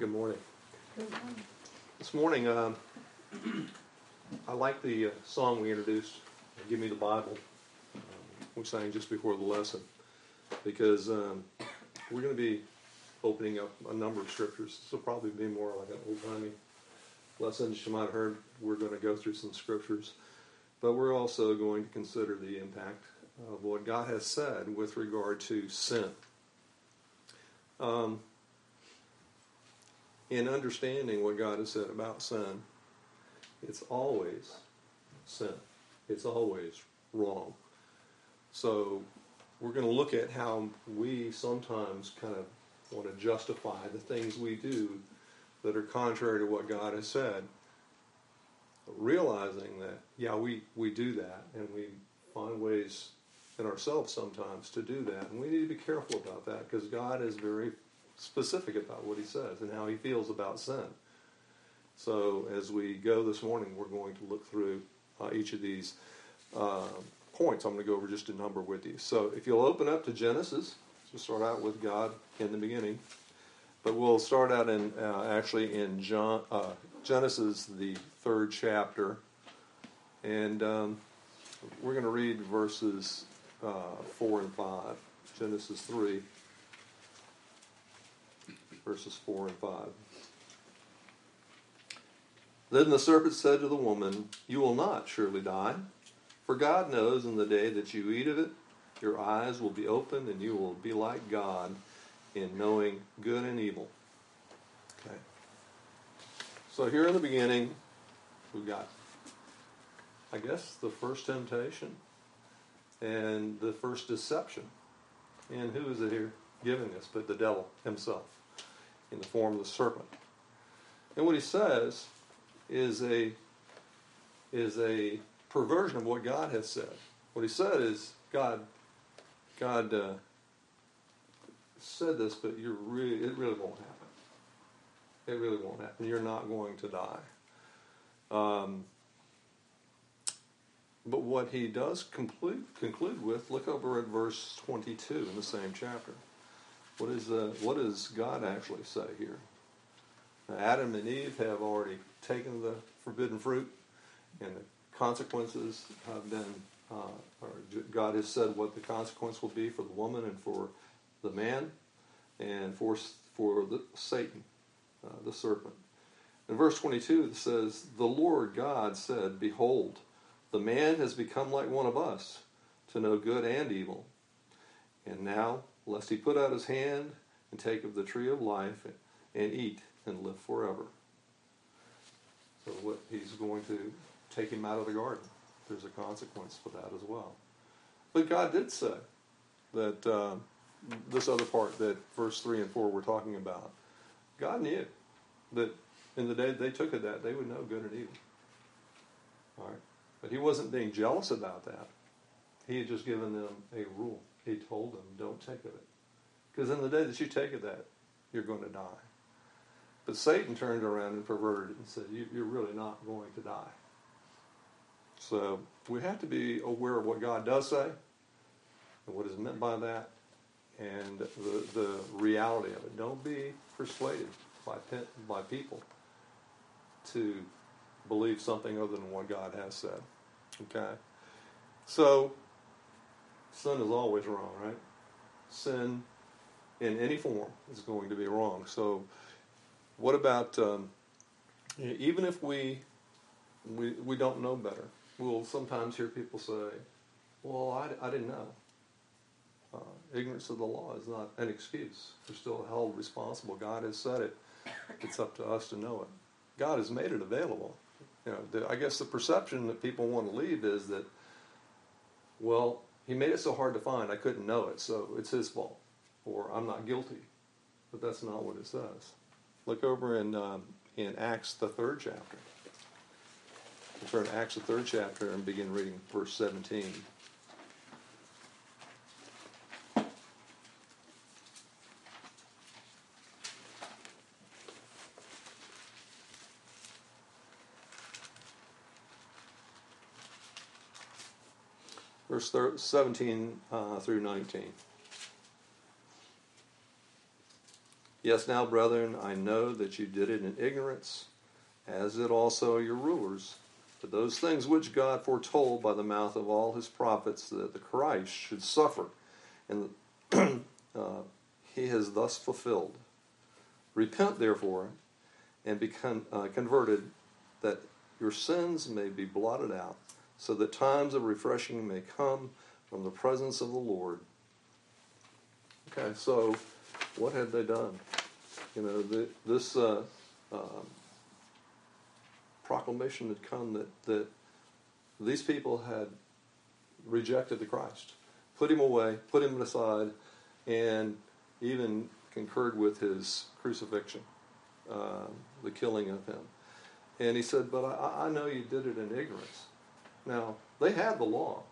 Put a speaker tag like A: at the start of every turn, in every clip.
A: Good morning. This morning, um, I like the uh, song we introduced, Give Me the Bible, um, we sang just before the lesson, because um, we're going to be opening up a number of scriptures. This will probably be more like an old timey lesson. You might have heard we're going to go through some scriptures, but we're also going to consider the impact of what God has said with regard to sin. Um, in understanding what God has said about sin, it's always sin. It's always wrong. So we're going to look at how we sometimes kind of want to justify the things we do that are contrary to what God has said, realizing that, yeah, we, we do that, and we find ways in ourselves sometimes to do that. And we need to be careful about that because God is very specific about what he says and how he feels about sin. So as we go this morning, we're going to look through uh, each of these uh, points. I'm going to go over just a number with you. So if you'll open up to Genesis, we'll start out with God in the beginning. But we'll start out in uh, actually in John, uh, Genesis, the third chapter, and um, we're going to read verses uh, four and five. Genesis three, verses four and five. Then the serpent said to the woman, You will not surely die, for God knows in the day that you eat of it, your eyes will be opened, and you will be like God in knowing good and evil. Okay. So here in the beginning, we've got, I guess, the first temptation and the first deception. And who is it here giving us but the devil himself in the form of the serpent? And what he says is a is a perversion of what God has said. What he said is God God uh, said this, but you're really, it really won't happen. It really won't happen. You're not going to die. Um, but what he does conclude, conclude with, look over at verse 22 in the same chapter. What, is, uh, what does God actually say here? Now, Adam and Eve have already taken the forbidden fruit, and the consequences have been, uh, God has said what the consequence will be for the woman and for the man and for, for the, Satan, uh, the serpent. In verse 22, it says, The Lord God said, Behold, the man has become like one of us, to know good and evil. And now, lest he put out his hand and take of the tree of life and eat and live forever. So, what he's going to take him out of the garden. There's a consequence for that as well. But God did say that. Uh, this other part that verse 3 and 4 we're talking about. God knew that in the day they took of that, they would know good and evil. All right? But he wasn't being jealous about that. He had just given them a rule. He told them, don't take of it. Because in the day that you take of that, you're going to die. But Satan turned around and perverted it and said, you're really not going to die. So we have to be aware of what God does say and what is meant by that and the, the reality of it. Don't be persuaded by, by people to believe something other than what God has said. Okay? So, sin is always wrong, right? Sin in any form is going to be wrong. So, what about um, even if we, we we don't know better? We'll sometimes hear people say, "Well, I, I didn't know." Uh, ignorance of the law is not an excuse. We're still held responsible. God has said it. It's up to us to know it. God has made it available. You know, the, I guess the perception that people want to leave is that, well, He made it so hard to find, I couldn't know it, so it's His fault, or I'm not guilty. But that's not what it says. Look over in um, in Acts the third chapter. Turn to Acts the third chapter and begin reading verse 17. Verse 17 uh, through 19. Yes, now, brethren, I know that you did it in ignorance, as did also your rulers. But those things which God foretold by the mouth of all his prophets that the Christ should suffer, and uh, he has thus fulfilled. Repent, therefore, and become uh, converted, that your sins may be blotted out, so that times of refreshing may come from the presence of the Lord. Okay, so what had they done? You know, the, this uh, um, proclamation had come that, that these people had rejected the Christ, put him away, put him aside, and even concurred with his crucifixion, uh, the killing of him. And he said, But I, I know you did it in ignorance. Now, they had the law,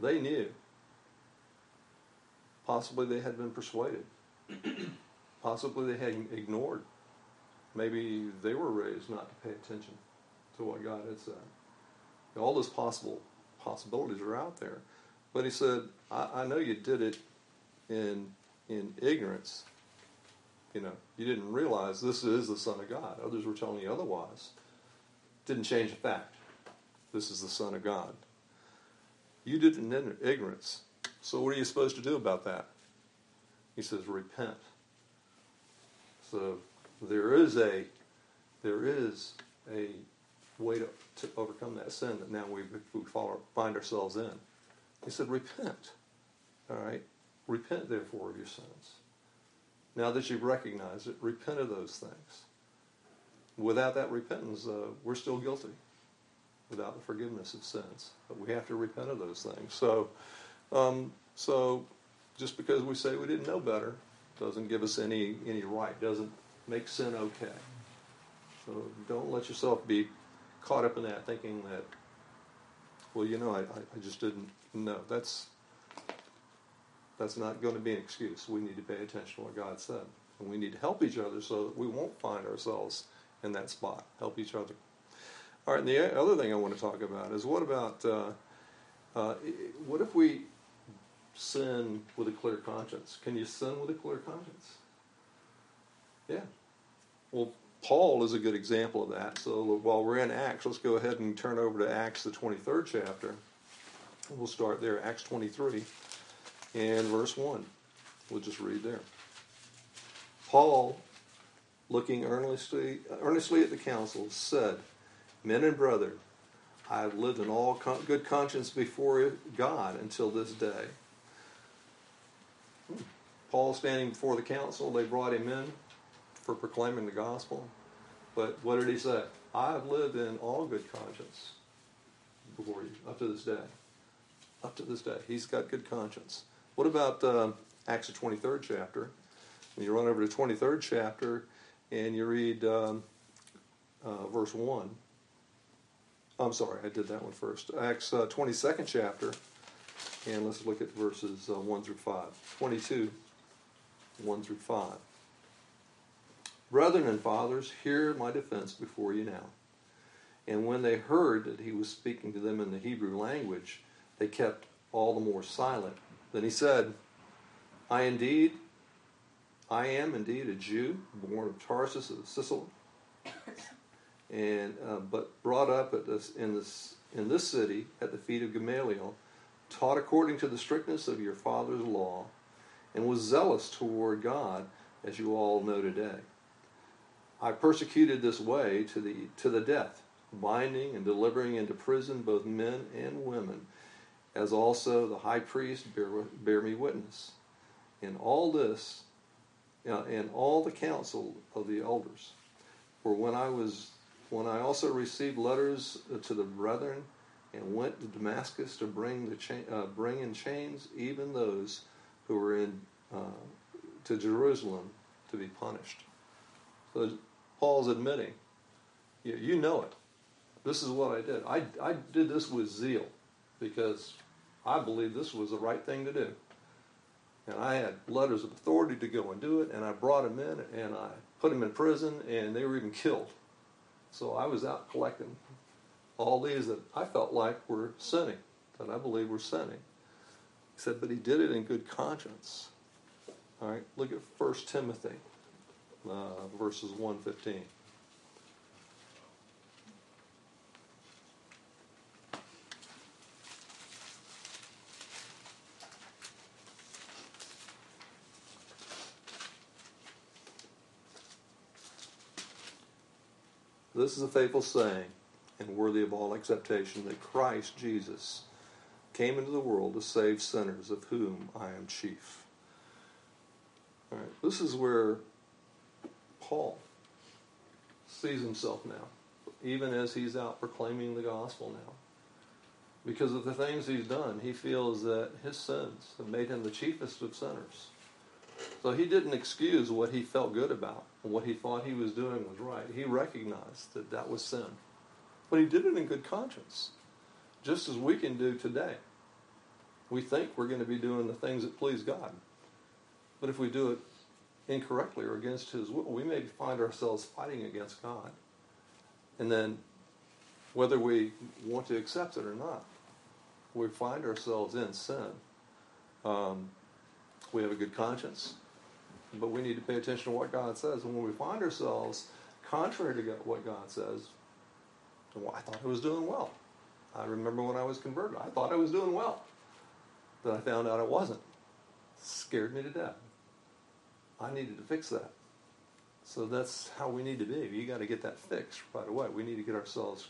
A: they knew. Possibly they had been persuaded. Possibly they had ignored. Maybe they were raised not to pay attention to what God had said. All those possible possibilities are out there. But he said, I, I know you did it in in ignorance. You know, you didn't realize this is the Son of God. Others were telling you otherwise. Didn't change the fact. This is the Son of God. You did it in ignorance. So what are you supposed to do about that? He says, repent. So there is a there is a way to, to overcome that sin that now we, we follow, find ourselves in. He said, repent. All right? Repent, therefore, of your sins. Now that you've recognized it, repent of those things. Without that repentance, uh, we're still guilty without the forgiveness of sins. But we have to repent of those things. So, um, so just because we say we didn't know better doesn't give us any any right. Doesn't make sin okay. So don't let yourself be caught up in that, thinking that, well, you know, I, I just didn't know. That's that's not going to be an excuse. We need to pay attention to what God said, and we need to help each other so that we won't find ourselves in that spot. Help each other. All right. And the other thing I want to talk about is what about uh, uh, what if we sin with a clear conscience? Can you sin with a clear conscience? Yeah. Well, Paul is a good example of that. So while we're in Acts, let's go ahead and turn over to Acts, the 23rd chapter. We'll start there, Acts 23 and verse 1. We'll just read there. Paul, looking earnestly, earnestly at the council, said, Men and brethren, I have lived in all good conscience before God until this day. Paul standing before the council, they brought him in for proclaiming the gospel. But what did he say? I have lived in all good conscience before you, up to this day. Up to this day. He's got good conscience. What about uh, Acts, the 23rd chapter? When you run over to 23rd chapter and you read um, uh, verse 1. I'm sorry, I did that one first. Acts uh, 22nd chapter, and let's look at verses uh, 1 through 5. 22, 1 through 5. Brethren and fathers, hear my defense before you now. And when they heard that he was speaking to them in the Hebrew language, they kept all the more silent. Then he said, I indeed, I am indeed a Jew, born of Tarsus of Cilicia, and uh, but brought up at this, in this in this city at the feet of Gamaliel, taught according to the strictness of your father's law, and was zealous toward God, as you all know today. I persecuted this way to the to the death, binding and delivering into prison both men and women, as also the high priest bear, bear me witness. In all this, uh, in all the council of the elders, for when I was when I also received letters to the brethren and went to Damascus to bring the cha- uh, bring in chains even those who were in uh, to Jerusalem to be punished. So Paul's admitting, you, you know it. This is what I did. I, I did this with zeal because I believed this was the right thing to do. And I had letters of authority to go and do it, and I brought them in and I put them in prison, and they were even killed. So I was out collecting all these that I felt like were sinning, that I believe were sinning. He said, but he did it in good conscience. All right, look at 1 Timothy uh, verses 115. This is a faithful saying and worthy of all acceptation that Christ Jesus came into the world to save sinners, of whom I am chief. All right, this is where Paul sees himself now, even as he's out proclaiming the gospel now. Because of the things he's done, he feels that his sins have made him the chiefest of sinners. So he didn't excuse what he felt good about and what he thought he was doing was right. He recognized that that was sin. But he did it in good conscience, just as we can do today. We think we're going to be doing the things that please God. But if we do it incorrectly or against His will, we may find ourselves fighting against God. And then, whether we want to accept it or not, we find ourselves in sin. Um, we have a good conscience, but we need to pay attention to what God says. And when we find ourselves contrary to what God says, well, I thought I was doing well. I remember when I was converted, I thought I was doing well. Then I found out I wasn't. It scared me to death. I needed to fix that. So that's how we need to be. You got to get that fixed right away. We need to get ourselves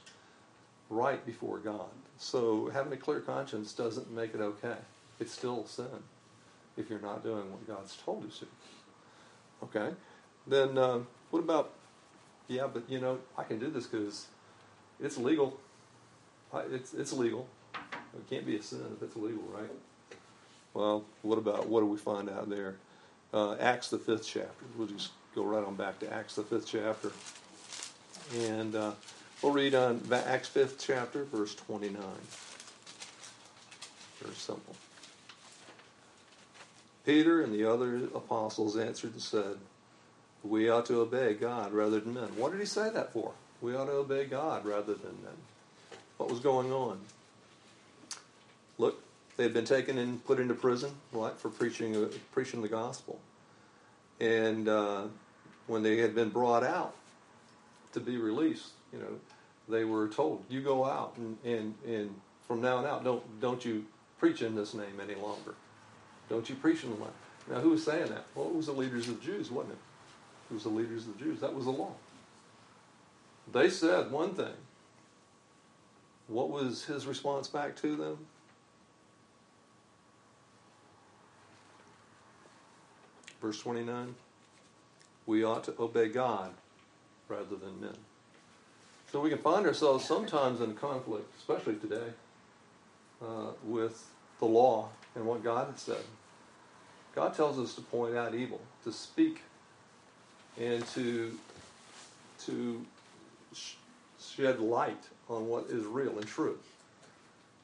A: right before God. So having a clear conscience doesn't make it okay. It's still sin if you're not doing what God's told you to. Okay? Then uh, what about, yeah, but you know, I can do this because it's legal. It's, it's legal. It can't be a sin if it's illegal, right? Well, what about, what do we find out there? Uh, Acts, the fifth chapter. We'll just go right on back to Acts, the fifth chapter. And uh, we'll read on Acts 5th chapter, verse 29. Very simple. Peter and the other apostles answered and said, We ought to obey God rather than men. What did he say that for? We ought to obey God rather than men. What was going on? Look, they had been taken and put into prison, right, for preaching uh, preaching the gospel. And uh, when they had been brought out to be released, you know, they were told, "You go out and, and, and from now on out, don't don't you preach in this name any longer. Don't you preach in the name." Now, who was saying that? Well, it was the leaders of the Jews, wasn't it? It was the leaders of the Jews. That was the law. They said one thing. What was his response back to them? Verse 29 We ought to obey God rather than men. So we can find ourselves sometimes in conflict, especially today, uh, with the law and what God has said. God tells us to point out evil, to speak, and to to shed light on what is real and true.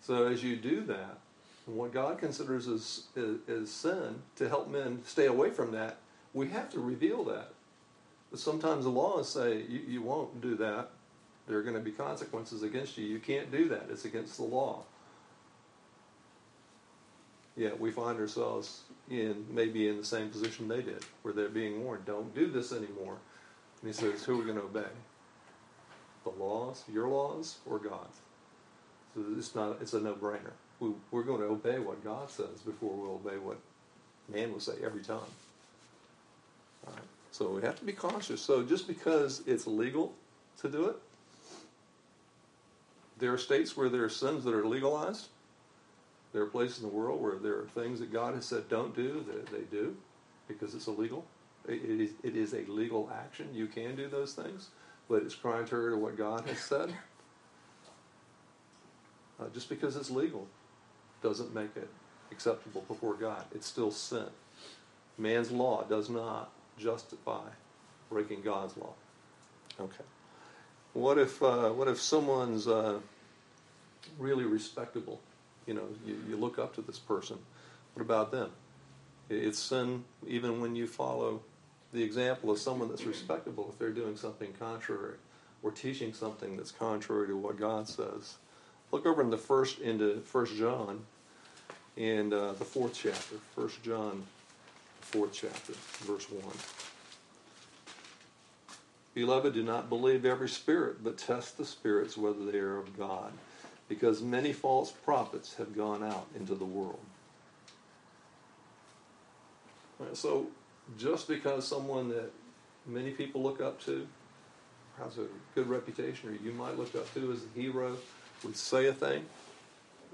A: So as you do that, what God considers as, as, as, sin, to help men stay away from that, we have to reveal that. But sometimes the laws say you, you won't do that. There are going to be consequences against you. You can't do that. It's against the law. Yet we find ourselves in maybe in the same position they did, where they're being warned, don't do this anymore. And he says, who are we going to obey? the laws, your laws, or God? So it's not it's a no-brainer. We, we're going to obey what God says before we'll obey what man will say every time. All right. So we have to be cautious. So just because it's legal to do it, there are states where there are sins that are legalized. There are places in the world where there are things that God has said don't do that they do because it's illegal. It is, it is a legal action. You can do those things but it's contrary to what God has said. Uh, just because it's legal doesn't make it acceptable before God. It's still sin. Man's law does not justify breaking God's law. Okay. What if uh, what if someone's uh, really respectable? You know, you, you look up to this person. What about them? It's sin even when you follow the example of someone that's respectable if they're doing something contrary or teaching something that's contrary to what God says. Look over in the first into First John and uh, the fourth chapter. First John, fourth chapter, verse one. Beloved, do not believe every spirit, but test the spirits whether they are of God, because many false prophets have gone out into the world. Right, so, just because someone that many people look up to has a good reputation, or you might look up to as a hero, would say a thing,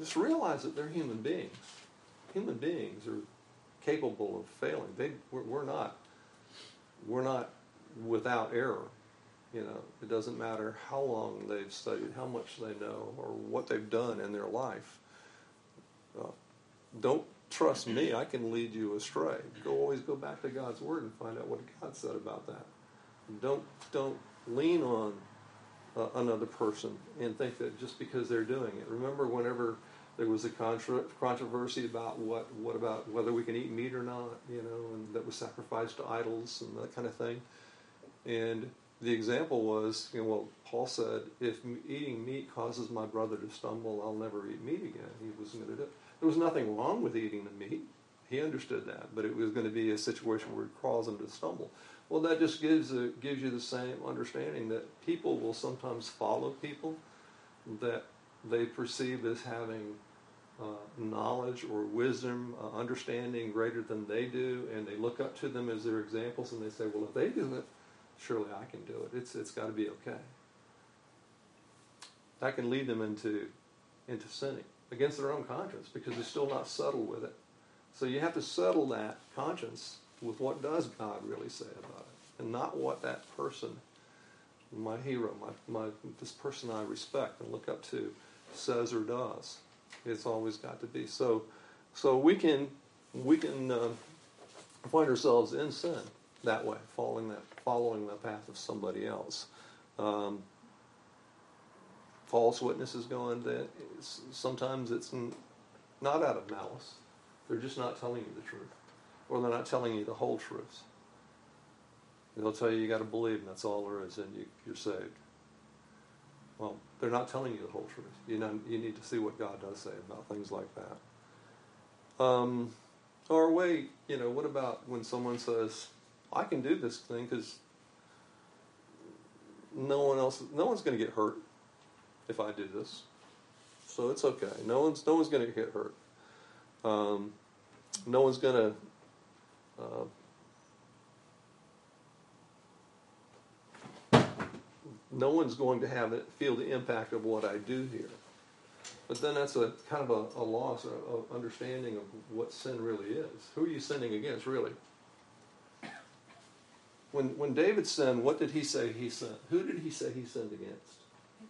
A: just realize that they're human beings. Human beings are capable of failing. They, we're, we're not. We're not without error. You know, it doesn't matter how long they've studied, how much they know, or what they've done in their life. Uh, don't trust me; I can lead you astray. Go always go back to God's word and find out what God said about that. Don't don't lean on uh, another person and think that just because they're doing it. Remember, whenever there was a contra- controversy about what what about whether we can eat meat or not, you know, and that was sacrificed to idols and that kind of thing. And the example was, you know, well, Paul said, if eating meat causes my brother to stumble, I'll never eat meat again. He wasn't going to do it. There was nothing wrong with eating the meat. He understood that, but it was going to be a situation where it caused him to stumble. Well, that just gives a, gives you the same understanding that people will sometimes follow people that they perceive as having uh, knowledge or wisdom, uh, understanding greater than they do, and they look up to them as their examples, and they say, "Well, if they do it, surely I can do it. It's it's got to be okay." That can lead them into into sinning against their own conscience because they're still not settled with it. So you have to settle that conscience with what does God really say about it, and not what that person, my hero, my, my this person I respect and look up to, says or does. It's always got to be so. So we can we can uh, find ourselves in sin that way, following that following the path of somebody else. Um, false witnesses going that sometimes it's not out of malice; they're just not telling you the truth or they're not telling you the whole truth. They'll tell you you got to believe, and that's all there is, and you, you're saved. Well, they're not telling you the whole truth. You know, you need to see what God does say about things like that. Um, or wait, you know, what about when someone says, "I can do this thing because no one else, no one's going to get hurt if I do this, so it's okay. No one's no one's going to get hurt. Um, no one's going to uh, no one's going to have it feel the impact of what I do here. But then that's a kind of a, a loss of understanding of what sin really is. Who are you sinning against, really? When when David sinned, what did he say he sinned? Who did he say he sinned against?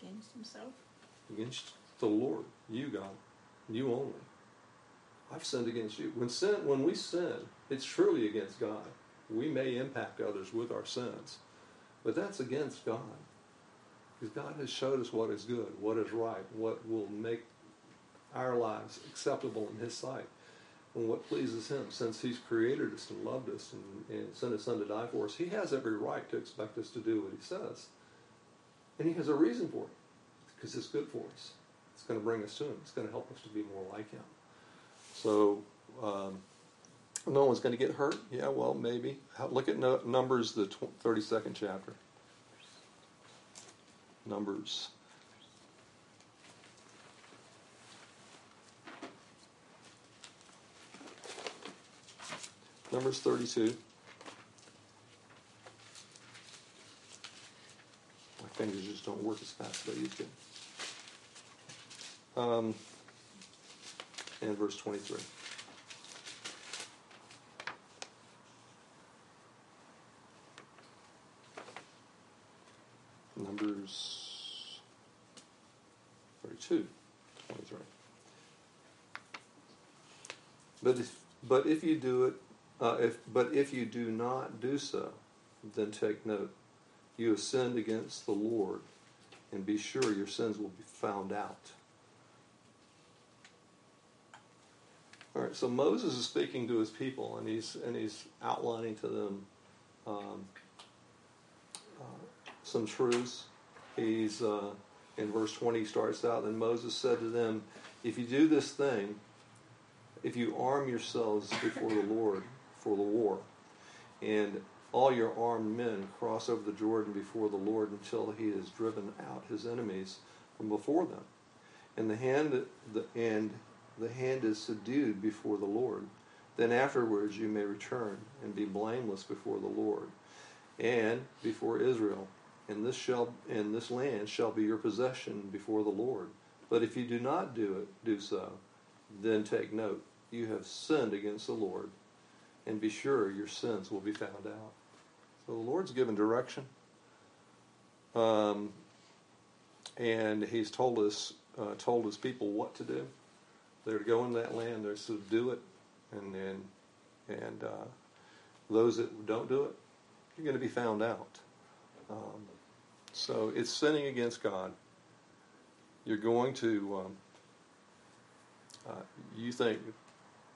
B: Against himself.
A: Against the Lord, you God, you only. I've sinned against you. When sin, when we sin, it's truly against God. We may impact others with our sins, but that's against God. Because God has showed us what is good, what is right, what will make our lives acceptable in His sight, and what pleases Him. Since He's created us and loved us and, and sent His Son to die for us, He has every right to expect us to do what He says. And He has a reason for it, because it's good for us. It's going to bring us to Him, it's going to help us to be more like Him. So, um, no one's going to get hurt? Yeah, well, maybe. Look at Numbers, the 32nd chapter. Numbers. Numbers 32. My fingers just don't work as fast as they used to. Um, and verse 23. Numbers 32, 23. But if, but if you do it, uh, if, but if you do not do so, then take note. You have sinned against the Lord, and be sure your sins will be found out. All right, so Moses is speaking to his people, and he's and he's outlining to them um, some truths. He's uh, in verse 20 he starts out, and Moses said to them, If you do this thing, if you arm yourselves before the Lord for the war, and all your armed men cross over the Jordan before the Lord until he has driven out his enemies from before them. And the hand the, and the hand is subdued before the Lord. Then afterwards you may return and be blameless before the Lord and before Israel. And this shall and this land shall be your possession before the Lord. But if you do not do it, do so, then take note, you have sinned against the Lord, and be sure your sins will be found out. So the Lord's given direction, um, and He's told us, uh, told His people what to do. They're to go in that land. They're to do it, and then, and uh, those that don't do it, you're going to be found out. Um, so it's sinning against God. You're going to. Um, uh, you think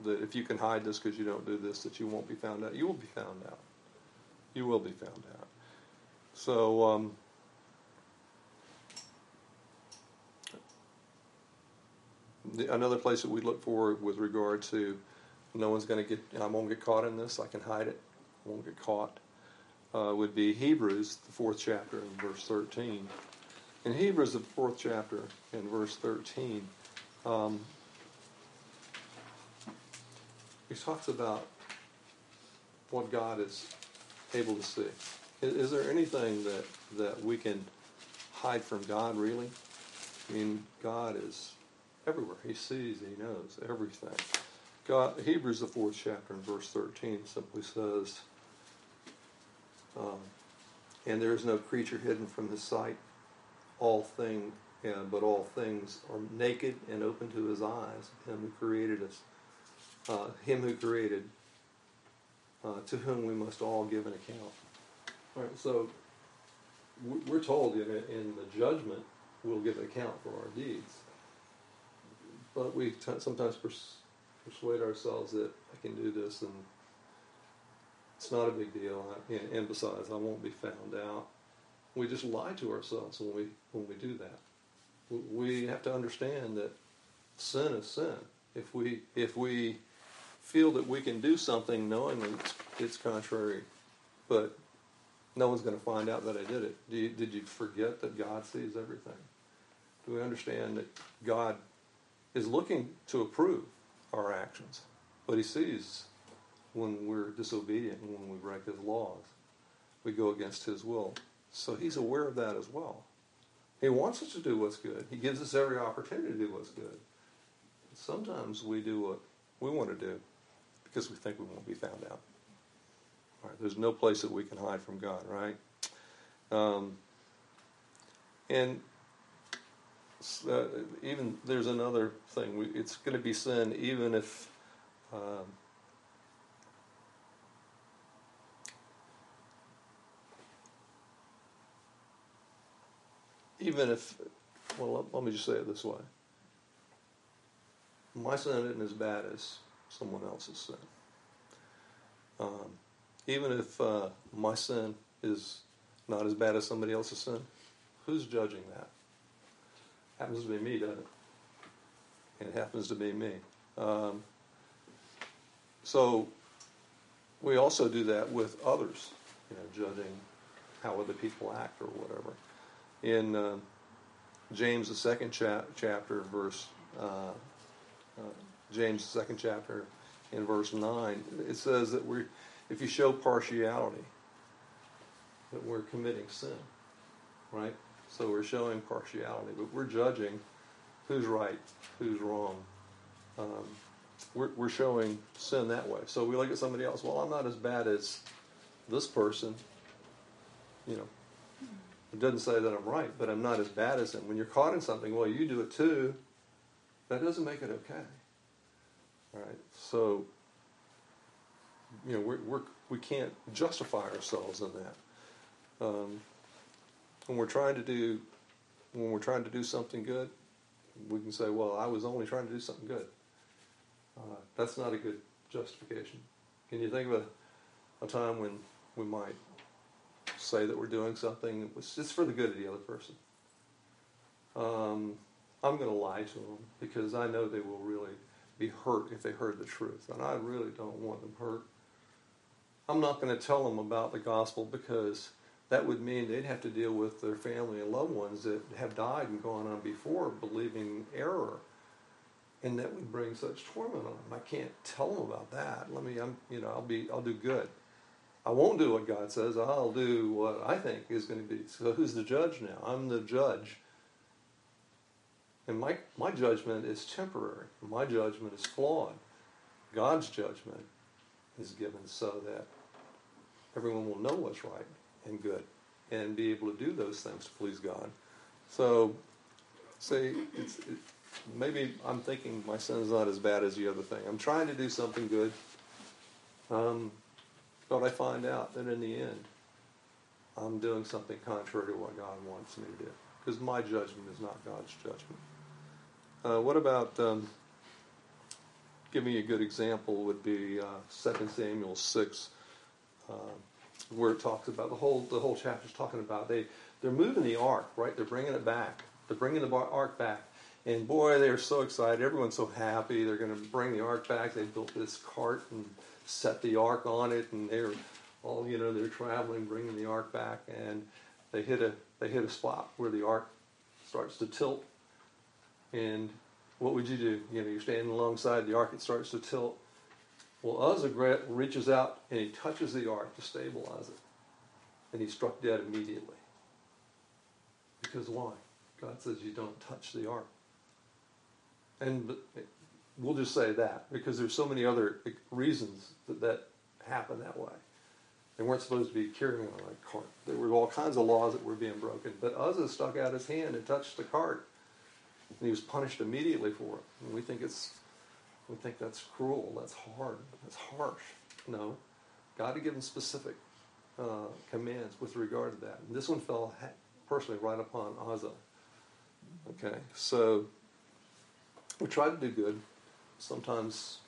A: that if you can hide this because you don't do this, that you won't be found out. You will be found out. You will be found out. So, um, the, another place that we look for with regard to no one's going to get, I won't get caught in this, I can hide it, I won't get caught, uh, would be Hebrews, the fourth chapter, and verse 13. In Hebrews, the fourth chapter, in verse 13, um, he talks about what God is able to see. Is, is, there anything that, that we can hide from God, really? I mean, God is everywhere. He sees, He knows everything. God, Hebrews, the fourth chapter, and verse 13, simply says, um, And there is no creature hidden from His sight. All thing, yeah, but all things are naked and open to His eyes, Him who created us uh, him who created, uh, to whom we must all give an account. All right, so we're told in, in the judgment we'll give an account for our deeds, but we t- sometimes pers- persuade ourselves that I can do this and it's not a big deal. And, and besides, I won't be found out. We just lie to ourselves when we when we do that. We have to understand that sin is sin. If we if we feel that we can do something knowing it's, it's contrary, but no one's going to find out that I did it. You, did you forget that God sees everything? Do we understand that God is looking to approve our actions, but He sees when we're disobedient and when we break His laws, we go against His will. So He's aware of that as well. He wants us to do what's good. He gives us every opportunity to do what's good. Sometimes we do what we want to do because we think we won't be found out. There's no place that we can hide from God, right? Um, and uh, even there's another thing. We, it's going to be sin even if. Um, even if, well, let me just say it this way. My sin isn't as bad as someone else's sin. Um, even if uh, my sin is not as bad as somebody else's sin, who's judging that? Happens to be me, doesn't it? It happens to be me. Um, so we also do that with others, you know, judging how other people act or whatever. In uh, James, the second cha- chapter, verse uh, James, second chapter, in verse 9, it says that we if you show partiality, that we're committing sin, right? So we're showing partiality, but we're judging who's right, who's wrong. Um, we're, we're showing sin that way. So we look at somebody else, well, I'm not as bad as this person. You know, it doesn't say that I'm right, but I'm not as bad as them. When you're caught in something, well, you do it too. That doesn't make it okay. All right. So, you know, we're, we're, we can't justify ourselves in that. Um, when we're trying to do, when we're trying to do something good, we can say, "Well, I was only trying to do something good." Uh, that's not a good justification. Can you think of a, a time when we might say that we're doing something that was just for the good of the other person? Um, I'm going to lie to them because I know they will really be hurt if they heard the truth. And I really don't want them hurt. I'm not going to tell them about the gospel because that would mean they'd have to deal with their family and loved ones that have died and gone on before believing error. And that would bring such torment on them. I can't tell them about that. Let me, I'm, you know, I'll be, I'll do good. I won't do what God says. I'll do what I think is going to be. So who's the judge now? I'm the judge. And my, my judgment is temporary. My judgment is flawed. God's judgment is given so that everyone will know what's right and good and be able to do those things to please God. So, say, it's, it, maybe I'm thinking my son's not as bad as the other thing. I'm trying to do something good. Um, but I find out that in the end, I'm doing something contrary to what God wants me to do. Because my judgment is not God's judgment. Uh, what about, um, give me a good example, would be uh, 2 Samuel 6, uh, where it talks about, the whole, the whole chapter is talking about, they, they're moving the ark, right? They're bringing it back. They're bringing the ark back. And boy, they're so excited. Everyone's so happy. They're going to bring the ark back. They built this cart and set the ark on it, and they're all you know they're traveling, bringing the ark back, and they hit a they hit a spot where the ark starts to tilt. And what would you do? You know, you're standing alongside the ark; it starts to tilt. Well, Uzzah reaches out and he touches the ark to stabilize it, and he's struck dead immediately. Because why? God says you don't touch the ark. And We'll just say that because there's so many other reasons that that happened that way. They weren't supposed to be carrying on a cart. There were all kinds of laws that were being broken. But Uzzah stuck out his hand and touched the cart, and he was punished immediately for it. And we think it's, we think that's cruel. That's hard. That's harsh. No, God had given specific uh, commands with regard to that. And this one fell personally right upon Uzzah. Okay, so we try to do good. Sometimes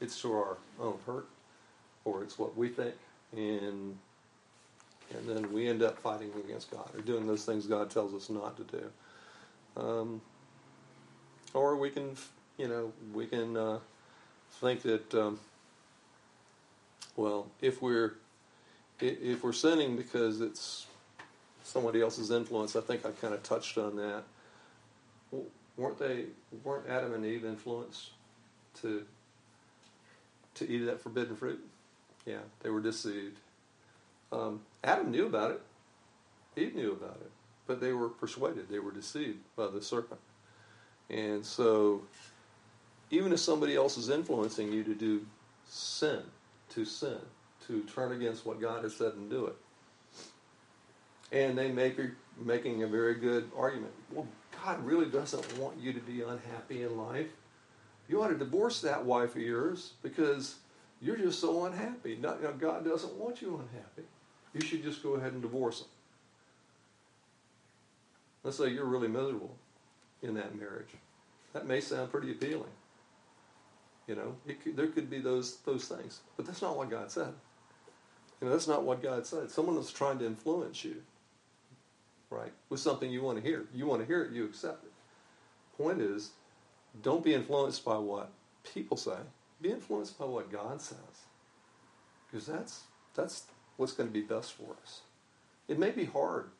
A: it's to our own hurt, or it's what we think, and and then we end up fighting against God or doing those things God tells us not to do. Um, or we can, you know, we can uh, think that, um, well, if we're if we're sinning because it's somebody else's influence, I think I kind of touched on that. weren't they? Weren't Adam and Eve influenced to to eat that forbidden fruit. Yeah, they were deceived. Um, Adam knew about it. Eve knew about it, but they were persuaded. They were deceived by the serpent. And so, even if somebody else is influencing you to do sin, to sin, to turn against what God has said and do it, and they may be making a very good argument. Well, God really doesn't want you to be unhappy in life. You ought to divorce that wife of yours because you're just so unhappy. Not, you know, God doesn't want you unhappy. You should just go ahead and divorce him. Let's say you're really miserable in that marriage. That may sound pretty appealing. You know, could, there could be those those things, but that's not what God said. You know, that's not what God said. Someone is trying to influence you, right, with something you want to hear. You want to hear it, you accept it. Point is, don't be influenced by what people say. Be influenced by what God says. Because that's, that's what's going to be best for us. It may be hard,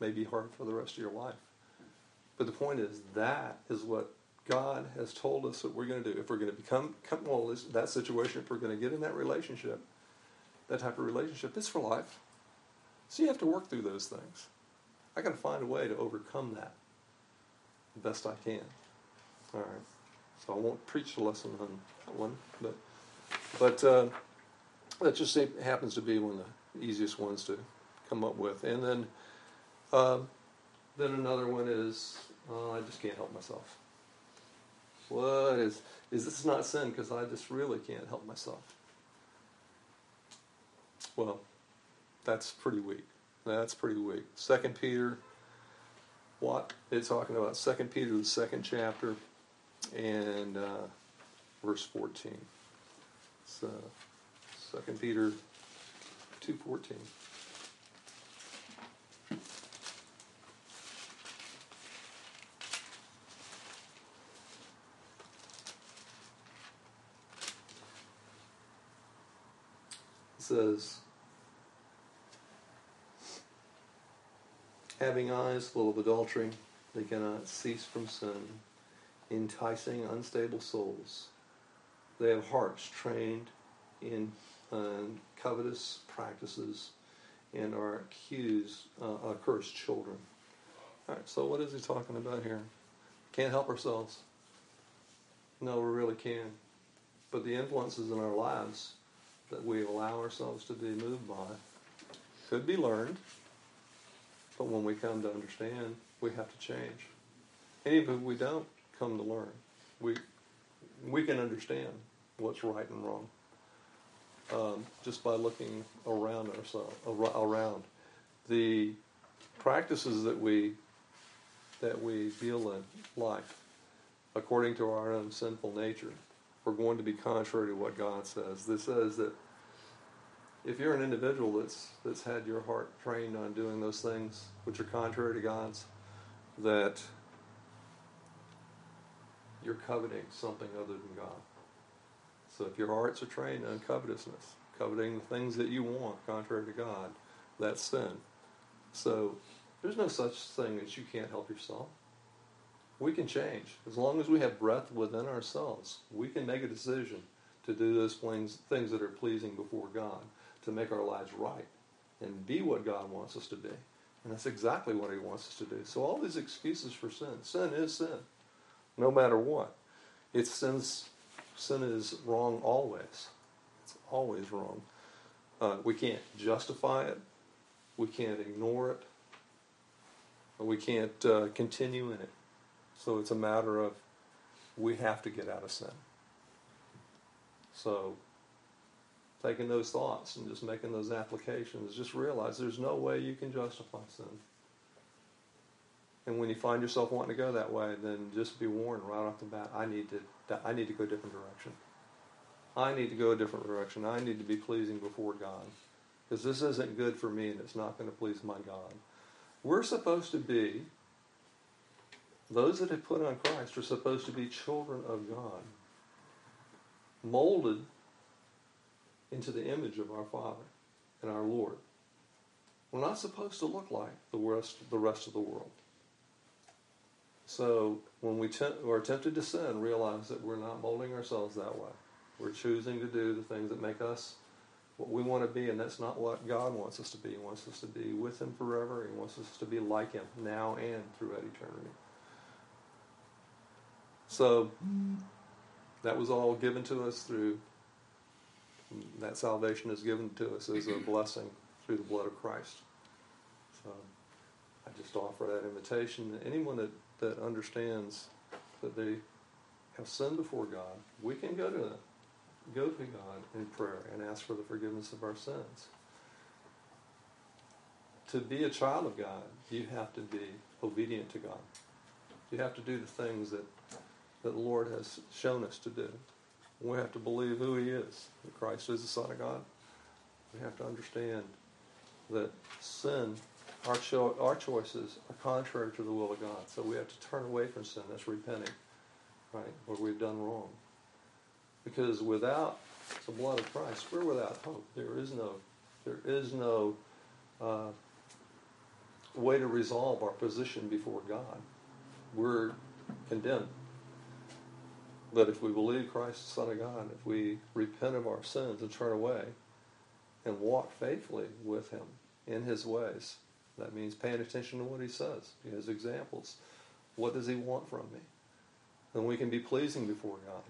A: may be hard for the rest of your life. But the point is, that is what God has told us that we're going to do. If we're going to become, come, well, that situation, if we're going to get in that relationship, that type of relationship, it's for life. So you have to work through those things. I got to find a way to overcome that the best I can. All right. So I won't preach the lesson on that one, but but uh, that just happens to be one of the easiest ones to come up with. And then uh, then another one is uh, I just can't help myself. What is is this not sin? Because I just really can't help myself. Well, that's pretty weak. That's pretty weak. Second Peter, what it's talking about. Second Peter, the second chapter and uh, verse 14. So, 2 Peter 2.14. It says, having eyes full of adultery, they cannot cease from sin, enticing unstable souls. They have hearts trained in uh, covetous practices and are accused, uh, accursed children. All right, so what is he talking about here? Can't help ourselves. No, we really can. But the influences in our lives that we allow ourselves to be moved by could be learned, but when we come to understand, we have to change. And even if we don't come to learn, we we can understand what's right and wrong um, just by looking around ourselves around the practices that we that we deal in life according to our own sinful nature are going to be contrary to what God says. This says that if you're an individual that's that's had your heart trained on doing those things which are contrary to God's, that you're coveting something other than God. So if your hearts are trained on covetousness, coveting the things that you want contrary to God, that's sin. So there's no such thing as you can't help yourself. We can change. As long as we have breath within ourselves, we can make a decision to do those things, things that are pleasing before God, to make our lives right, and be what God wants us to be. And that's exactly what He wants us to do. So all these excuses for sin, sin is sin, no matter what. It's sin's sin is wrong always. It's always wrong. Uh, we can't justify it. We can't ignore it. We can't uh, continue in it. So it's a matter of we have to get out of sin. So taking those thoughts and just making those applications, just realize there's no way you can justify sin. And when you find yourself wanting to go that way, then just be warned right off the bat. I need to. I need to go a different direction. I need to go a different direction. I need to be pleasing before God, because this isn't good for me, and it's not going to please my God. We're supposed to be. Those that have put on Christ are supposed to be children of God, molded into the image of our Father and our Lord. We're not supposed to look like the rest, the rest of the world. So when we are tempted to sin, realize that we're not molding ourselves that way. We're choosing to do the things that make us what we want to be, and that's not what God wants us to be. He wants us to be with Him forever. He wants us to be like Him now and throughout eternity. So that was all given to us through that salvation is given to us as a blessing through the blood of Christ. So I just offer that invitation anyone that that understands that they have sinned before God, we can go to go to God in prayer and ask for the forgiveness of our sins. To be a child of God, you have to be obedient to God. You have to do the things that, that the Lord has shown us to do. We have to believe who He is, that Christ is the Son of God. We have to understand that sin our, cho- our choices are contrary to the will of God. So we have to turn away from sin. That's repenting, right? Where we've done wrong. Because without the blood of Christ, we're without hope. There is no, there is no uh, way to resolve our position before God. We're condemned. But if we believe Christ, the Son of God, if we repent of our sins and turn away and walk faithfully with Him in His ways, that means paying attention to what he says, his examples. What does he want from me? Then we can be pleasing before God.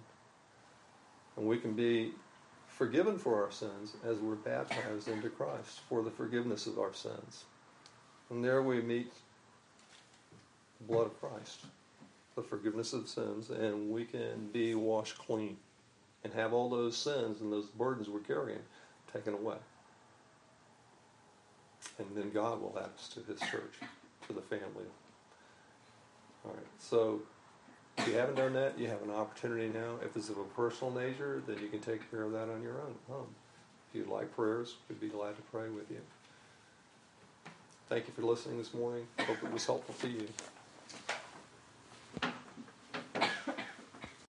A: And we can be forgiven for our sins as we're baptized into Christ for the forgiveness of our sins. And there we meet the blood of Christ, the forgiveness of sins, and we can be washed clean and have all those sins and those burdens we're carrying taken away and then God will add us to His church, to the family. All right, so if you haven't done that, you have an opportunity now. If it's of a personal nature, then you can take care of that on your own. If you'd like prayers, we'd be glad to pray with you. Thank you for listening this morning. Hope it was helpful to you.